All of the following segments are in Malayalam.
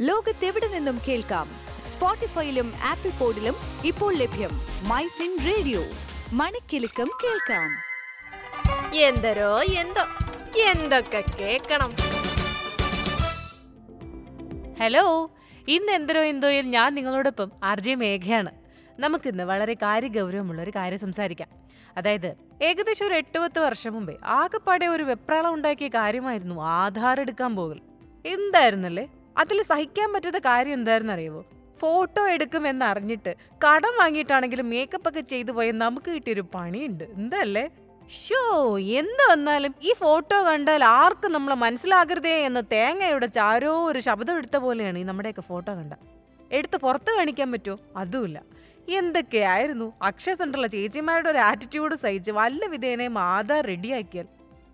ലോകത്തെവിടെ നിന്നും കേൾക്കാം? സ്പോട്ടിഫൈയിലും ആപ്പിൾ പോഡിലും ഇപ്പോൾ ലഭ്യം മൈ ഫിൻ റേഡിയോ. മണിക്കെലക്കം കേൾക്കാം. എന്തരോ എന്തോ എന്തൊക്കെ കേൾക്കണം. ഹലോ ഇന്ന് എന്തരോ എന്തോയിൽ ഞാൻ നിങ്ങളോടൊപ്പം ആർ ജെ മേഘയാണ്. നമുക്കിന്ന് വളരെ കാര്യഗൗരവമുള്ള ഒരു കാര്യം സംസാരിക്കാം. അതായത് ഏകദേശം ഒരു എട്ട് പത്ത് വർഷം മുമ്പേ ആകെപ്പാടെ ഒരു വെപ്രാളം ഉണ്ടാക്കിയ കാര്യമായിരുന്നു ആധാർ എടുക്കാൻ പോകൽ. എന്തായിരുന്നല്ലേ? അതിൽ സഹിക്കാൻ പറ്റാത്ത കാര്യം എന്തായിരുന്നു അറിയുമോ ഫോട്ടോ എടുക്കുമെന്ന് അറിഞ്ഞിട്ട് കടം വാങ്ങിയിട്ടാണെങ്കിലും മേക്കപ്പ് ഒക്കെ ചെയ്തു പോയ നമുക്ക് കിട്ടിയൊരു പണിയുണ്ട്. എന്തല്ലേ? ഷോ എന്ത് വന്നാലും ഈ ഫോട്ടോ കണ്ടാൽ ആർക്കും നമ്മളെ മനസ്സിലാകരുതേ എന്ന് തേങ്ങയുടെ ചാരോ ഒരു ശബ്ദം എടുത്ത പോലെയാണ് ഈ നമ്മുടെയൊക്കെ ഫോട്ടോ കണ്ട. എടുത്ത് പുറത്ത് കാണിക്കാൻ പറ്റുമോ? അതുമില്ല. എന്തൊക്കെയായിരുന്നു? അക്ഷയ സെന്ററിലെ ചേച്ചിമാരുടെ ഒരു ആറ്റിറ്റ്യൂഡ് സഹിച്ച് വല്ല വിധേനെ ആധാർ റെഡിയാക്കിയാൽ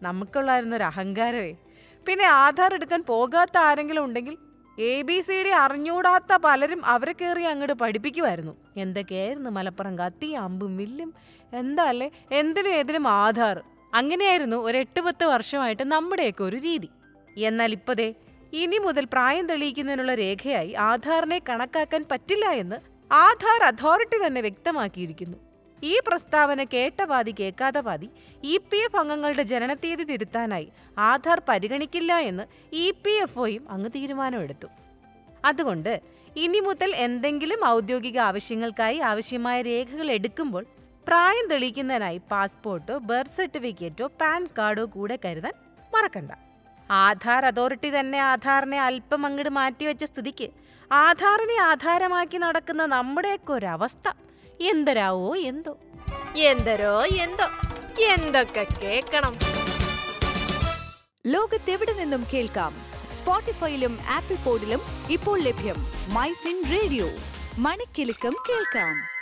നമുക്കുള്ളായിരുന്ന ഒരു അഹങ്കാരമേ. പിന്നെ ആധാർ എടുക്കാൻ പോകാത്ത ആരെങ്കിലും ഉണ്ടെങ്കിൽ എ ബി സി ഡി അറിഞ്ഞൂടാത്ത പലരും അവരെ കയറി അങ്ങോട്ട് പഠിപ്പിക്കുമായിരുന്നു എന്തൊക്കെയായിരുന്നു മലപ്പുറം കത്തി അമ്പും വില്ലും എന്താ അല്ലേ? എന്തിനും ഏതിനും ആധാർ. അങ്ങനെയായിരുന്നു ഒരു എട്ട് പത്ത് വർഷമായിട്ട് നമ്മുടെയൊക്കെ ഒരു രീതി. എന്നാൽ ഇപ്പതേ ഇനി മുതൽ പ്രായം തെളിയിക്കുന്നതിനുള്ള രേഖയായി ആധാറിനെ കണക്കാക്കാൻ പറ്റില്ല എന്ന് ആധാർ അതോറിറ്റി തന്നെ വ്യക്തമാക്കിയിരിക്കുന്നു. ഈ പ്രസ്താവന കേട്ട പാതി കേൾക്കാത്ത പാതി ഇ പി എഫ് അംഗങ്ങളുടെ ജനനത്തീയതി തിരുത്താനായി ആധാർ പരിഗണിക്കില്ല എന്ന് ഇ പി എഫ് ഒയും അങ്ങ് തീരുമാനമെടുത്തു. അതുകൊണ്ട് ഇനി മുതൽ എന്തെങ്കിലും ഔദ്യോഗിക ആവശ്യങ്ങൾക്കായി ആവശ്യമായ രേഖകൾ എടുക്കുമ്പോൾ പ്രായം തെളിയിക്കുന്നതിനായി പാസ്പോർട്ടോ ബർത്ത് സർട്ടിഫിക്കറ്റോ പാൻ കാർഡോ കൂടെ കരുതാൻ മറക്കണ്ട. ആധാർ അതോറിറ്റി തന്നെ ആധാറിനെ അല്പം അങ്ങോട്ട് മാറ്റിവെച്ച സ്ഥിതിക്ക് ആധാറിനെ ആധാരമാക്കി നടക്കുന്ന നമ്മുടെയൊക്കെ ഒരവസ്ഥ എന്തരാവോ എന്തോ. എന്തരോ എന്തോ. എന്തൊക്കെ കേൾക്കണം ലോകത്തെവിടെ നിന്നും കേൾക്കാം? സ്പോട്ടിഫൈയിലും ആപ്പിൾ പോഡിലും ഇപ്പോൾ ലഭ്യം മൈ ഫിൻ റേഡിയോ. മണിക്കെലക്കം കേൾക്കാം.